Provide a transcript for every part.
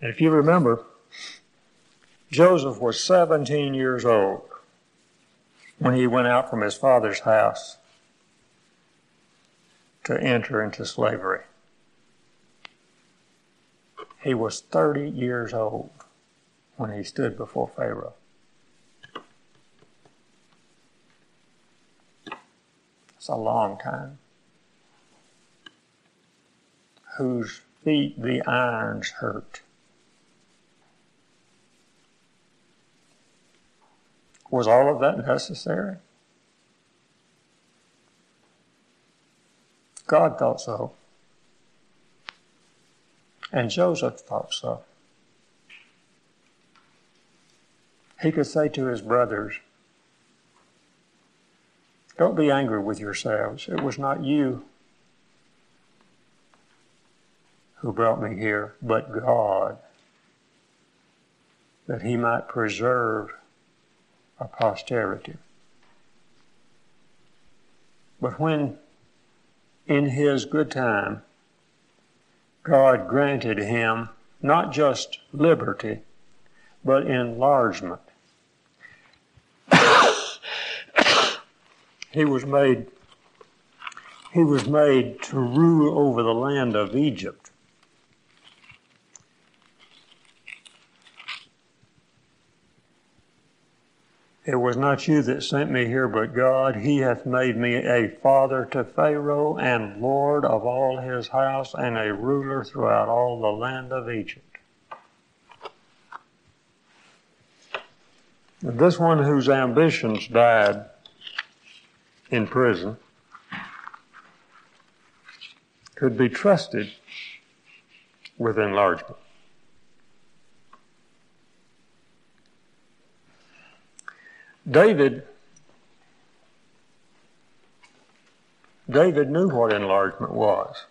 And if you remember, Joseph was 17 years old when he went out from his father's house to enter into slavery. He was 30 years old when he stood before Pharaoh. It's a long time. Whose feet the irons hurt. Was all of that necessary? God thought so. And Joseph thought so. He could say to his brothers, Don't be angry with yourselves. It was not you who brought me here, but God, that he might preserve a posterity. But when in his good time God granted him not just liberty, but enlargement. he was made he was made to rule over the land of Egypt. It was not you that sent me here, but God. He hath made me a father to Pharaoh, and Lord of all his house, and a ruler throughout all the land of Egypt. This one whose ambitions died in prison could be trusted with enlargement. David David knew what enlargement was.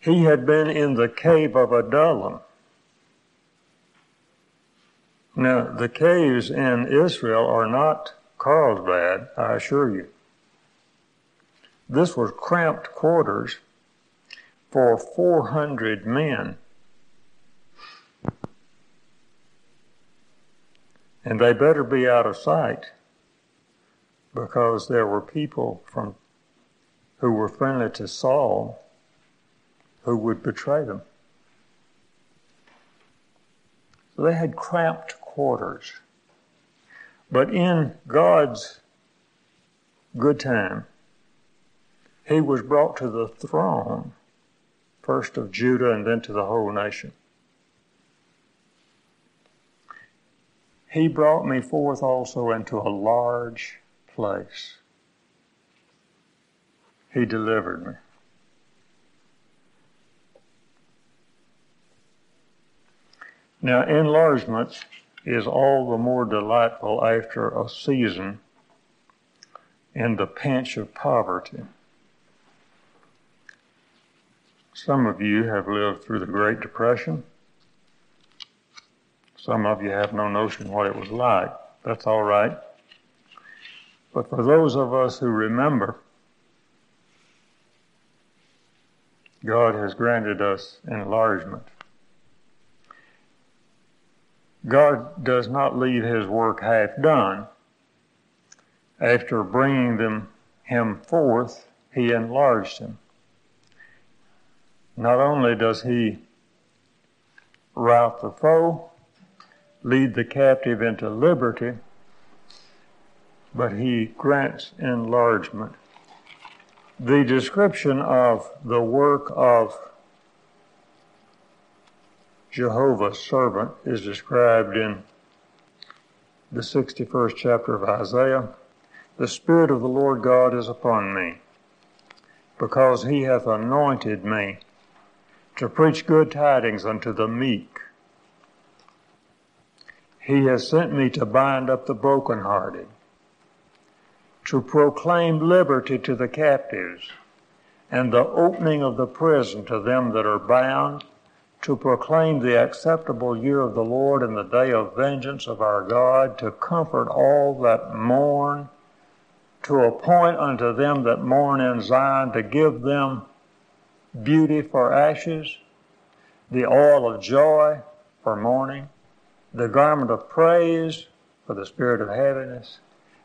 He had been in the cave of Adullam. Now, the caves in Israel are not Carlsbad, I assure you. This was cramped quarters for 400 men. And they better be out of sight because there were people from who were friendly to Saul who would betray them. So they had cramped quarters. But in God's good time, he was brought to the throne, first of Judah and then to the whole nation. He brought me forth also into a large place. He delivered me. Now, enlargement is all the more delightful after a season in the pinch of poverty. Some of you have lived through the Great Depression. Some of you have no notion what it was like. That's all right. But for those of us who remember, God has granted us enlargement. God does not leave his work half done. After bringing them, him forth, he enlarged him. Not only does he rout the foe, lead the captive into liberty, but he grants enlargement. The description of the work of Jehovah's servant is described in the 61st chapter of Isaiah. The Spirit of the Lord God is upon me, because he hath anointed me to preach good tidings unto the meek. He has sent me to bind up the brokenhearted, to proclaim liberty to the captives, and the opening of the prison to them that are bound, to proclaim the acceptable year of the Lord and the day of vengeance of our God, to comfort all that mourn, to appoint unto them that mourn in Zion, to give them beauty for ashes, the oil of joy for mourning, the garment of praise for the spirit of heaviness,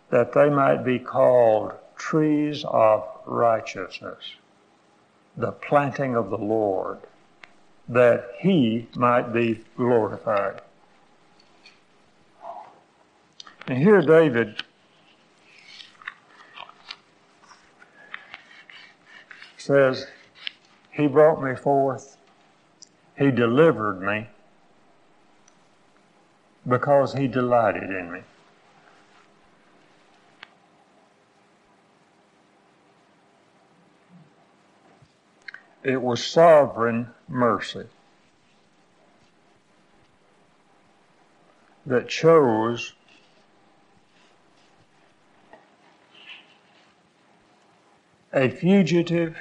that they might be called trees of righteousness, the planting of the Lord, that he might be glorified. And here David says, He brought me forth, He delivered me because He delighted in me. It was sovereign mercy that chose a fugitive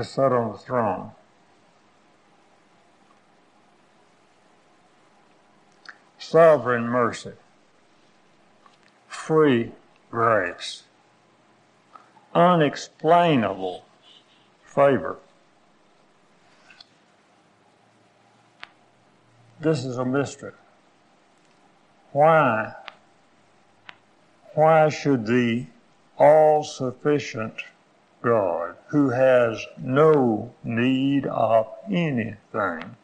to sit on the throne. Sovereign mercy, free grace, unexplainable favor. This is a mystery. Why? Why should the all sufficient God, who has no need of anything,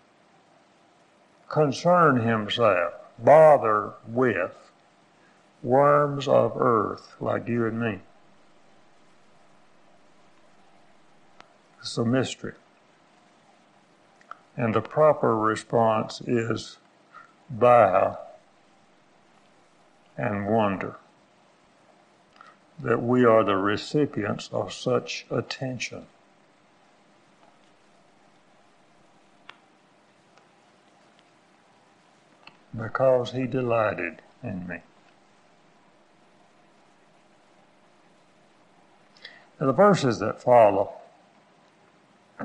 concern himself, bother with worms of earth like you and me? It's a mystery. And the proper response is bow and wonder that we are the recipients of such attention. Because he delighted in me. Now, the verses that follow,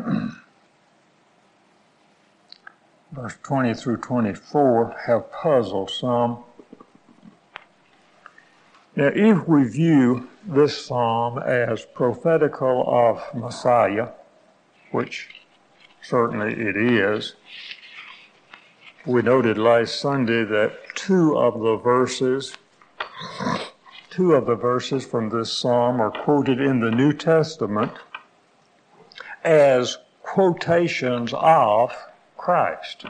verse 20 through 24, have puzzled some now, if we view this psalm as prophetical of Messiah, which certainly it is, we noted last Sunday that two of the verses, two of the verses from this psalm are quoted in the New Testament as quotations of Christ.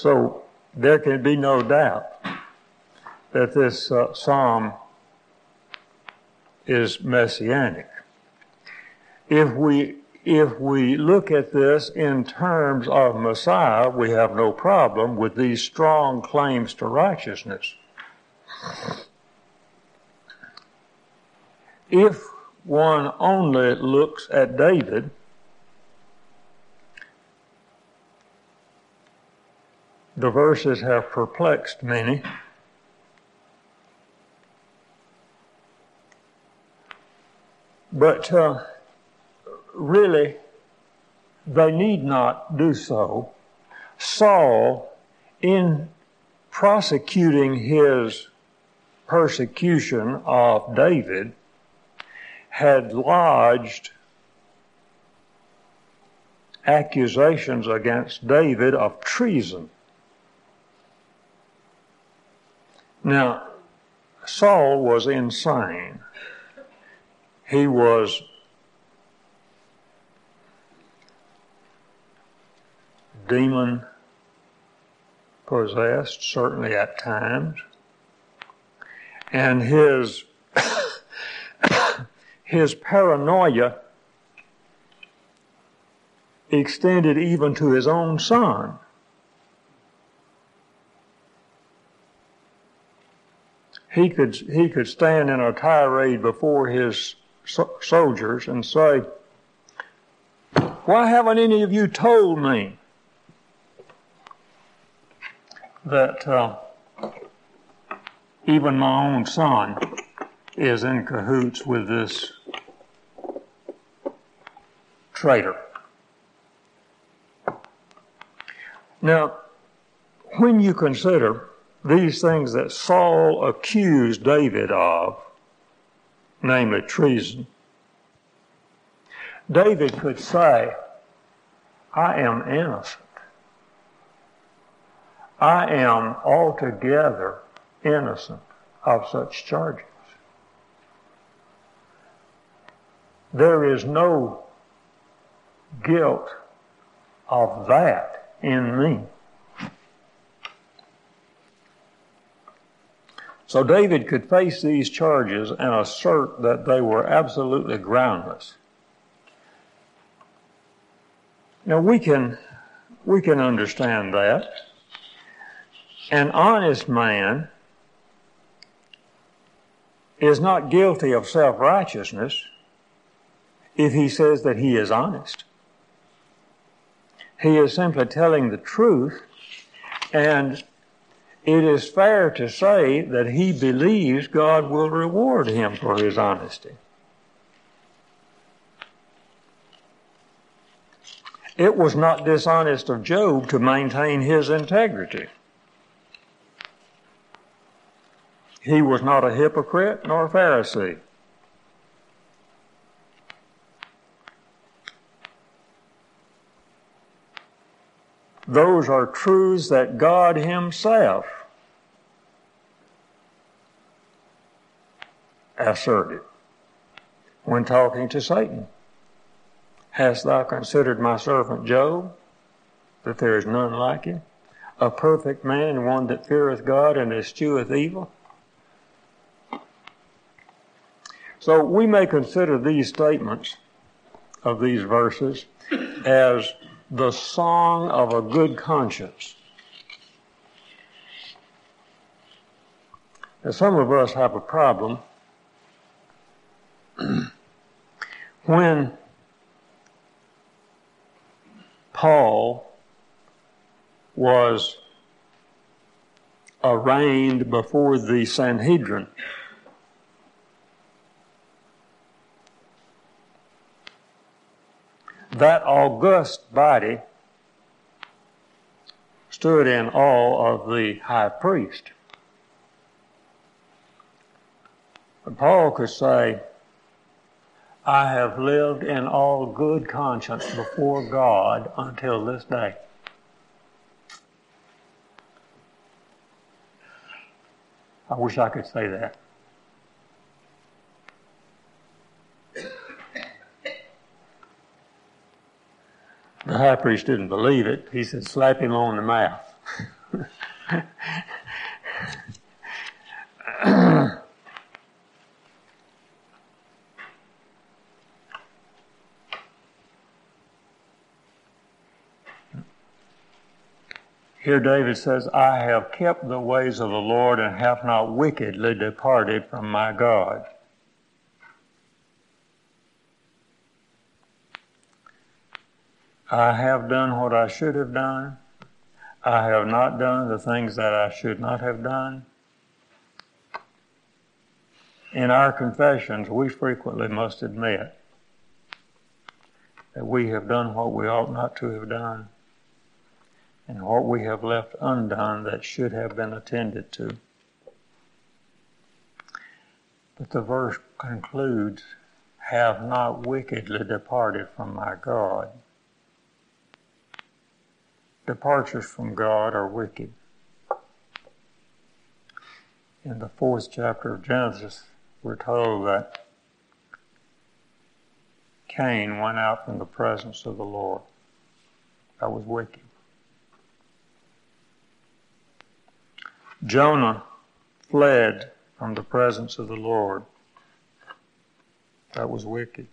So there can be no doubt that this uh, psalm is messianic. If we if we look at this in terms of Messiah, we have no problem with these strong claims to righteousness. If one only looks at David, The verses have perplexed many. But uh, really, they need not do so. Saul, in prosecuting his persecution of David, had lodged accusations against David of treason. Now, Saul was insane. He was demon possessed, certainly at times. And his, his paranoia extended even to his own son. He could, he could stand in a tirade before his so- soldiers and say, Why haven't any of you told me that uh, even my own son is in cahoots with this traitor? Now, when you consider these things that Saul accused David of, namely treason, David could say, I am innocent. I am altogether innocent of such charges. There is no guilt of that in me. So David could face these charges and assert that they were absolutely groundless. Now we can, we can understand that. An honest man is not guilty of self-righteousness if he says that he is honest. He is simply telling the truth and it is fair to say that he believes God will reward him for his honesty. It was not dishonest of Job to maintain his integrity. He was not a hypocrite nor a Pharisee. Those are truths that God Himself asserted when talking to Satan. Hast thou considered my servant Job, that there is none like him, a perfect man one that feareth God and escheweth evil? So we may consider these statements of these verses as the song of a good conscience. Now, some of us have a problem when Paul was arraigned before the Sanhedrin. That august body stood in awe of the high priest. But Paul could say, I have lived in all good conscience before God until this day. I wish I could say that. The high priest didn't believe it. He said, slap him on the mouth. Here David says, I have kept the ways of the Lord and have not wickedly departed from my God. I have done what I should have done. I have not done the things that I should not have done. In our confessions, we frequently must admit that we have done what we ought not to have done and what we have left undone that should have been attended to. But the verse concludes, have not wickedly departed from my God departures from God are wicked. In the fourth chapter of Genesis, we're told that Cain went out from the presence of the Lord. That was wicked. Jonah fled from the presence of the Lord. That was wicked.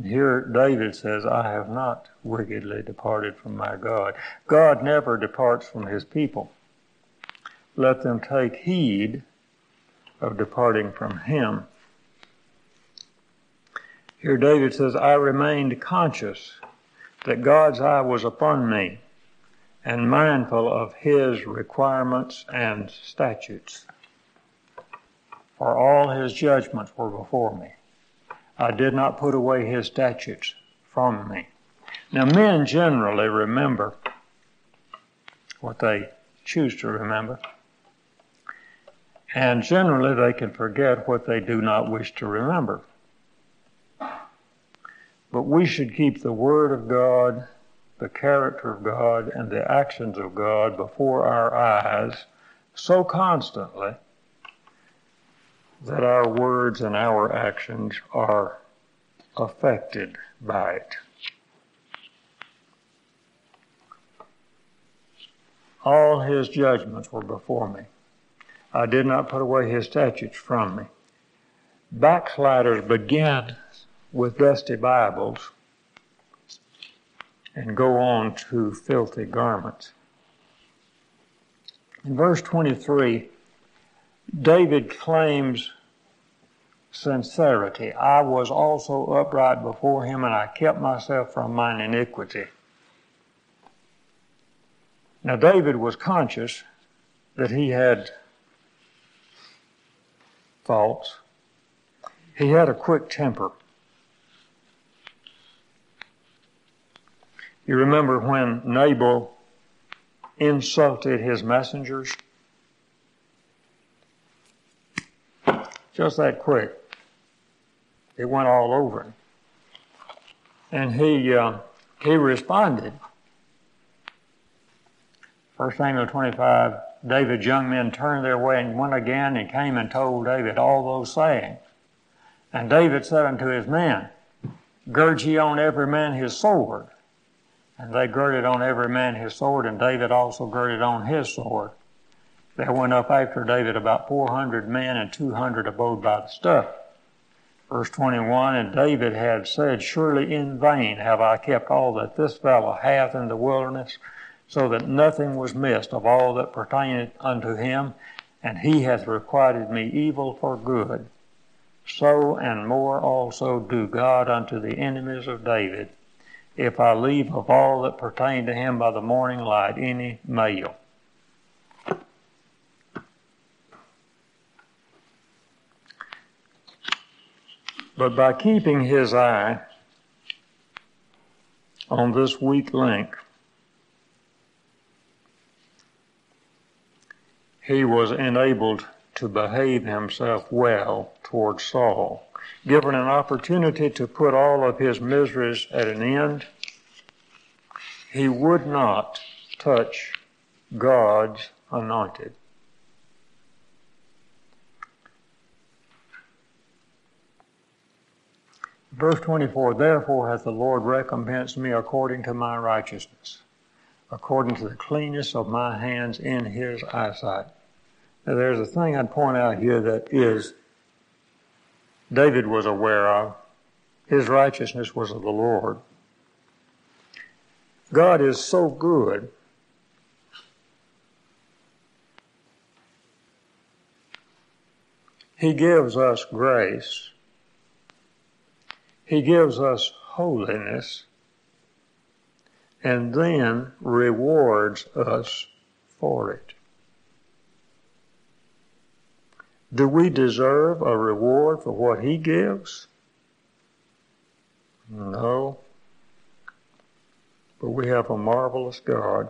And here David says, I have not wickedly departed from my God. God never departs from his people. Let them take heed of departing from him. Here David says, I remained conscious that God's eye was upon me and mindful of his requirements and statutes. For all his judgments were before me. I did not put away his statutes from me. Now, men generally remember what they choose to remember. And generally, they can forget what they do not wish to remember. But we should keep the Word of God, the character of God, and the actions of God before our eyes so constantly that our words and our actions are affected by it. All his judgments were before me. I did not put away his statutes from me. Backsliders begin with dusty Bibles and go on to filthy garments. In verse 23, David claims sincerity. I was also upright before him, and I kept myself from mine iniquity. Now, David was conscious that he had faults. He had a quick temper. You remember when Nabal insulted his messengers? Just that quick. It went all over him. And he, uh, he responded. 1 Samuel 25, David's young men turned their way and went again and came and told David all those sayings. And David said unto his men, Gird ye on every man his sword. And they girded on every man his sword, and David also girded on his sword. There went up after David about 400 men, and 200 abode by the stuff. Verse 21, And David had said, Surely in vain have I kept all that this fellow hath in the wilderness, so that nothing was missed of all that pertained unto him, and he hath requited me evil for good. So and more also do God unto the enemies of David, if I leave of all that pertain to him by the morning light any male. But by keeping his eye on this weak link, he was enabled to behave himself well toward Saul given an opportunity to put all of his miseries at an end, he would not touch God's anointed. Verse 24, Therefore hath the Lord recompensed me according to my righteousness, according to the cleanness of my hands in his eyesight. Now there's a thing I'd point out here that is David was aware of. His righteousness was of the Lord. God is so good. He gives us grace. He gives us holiness and then rewards us for it. Do we deserve a reward for what He gives? No. But we have a marvelous God,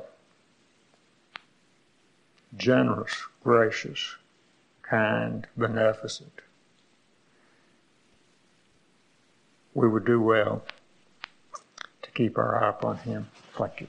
generous, gracious, kind, beneficent. We would do well to keep our eye upon Him. Thank you.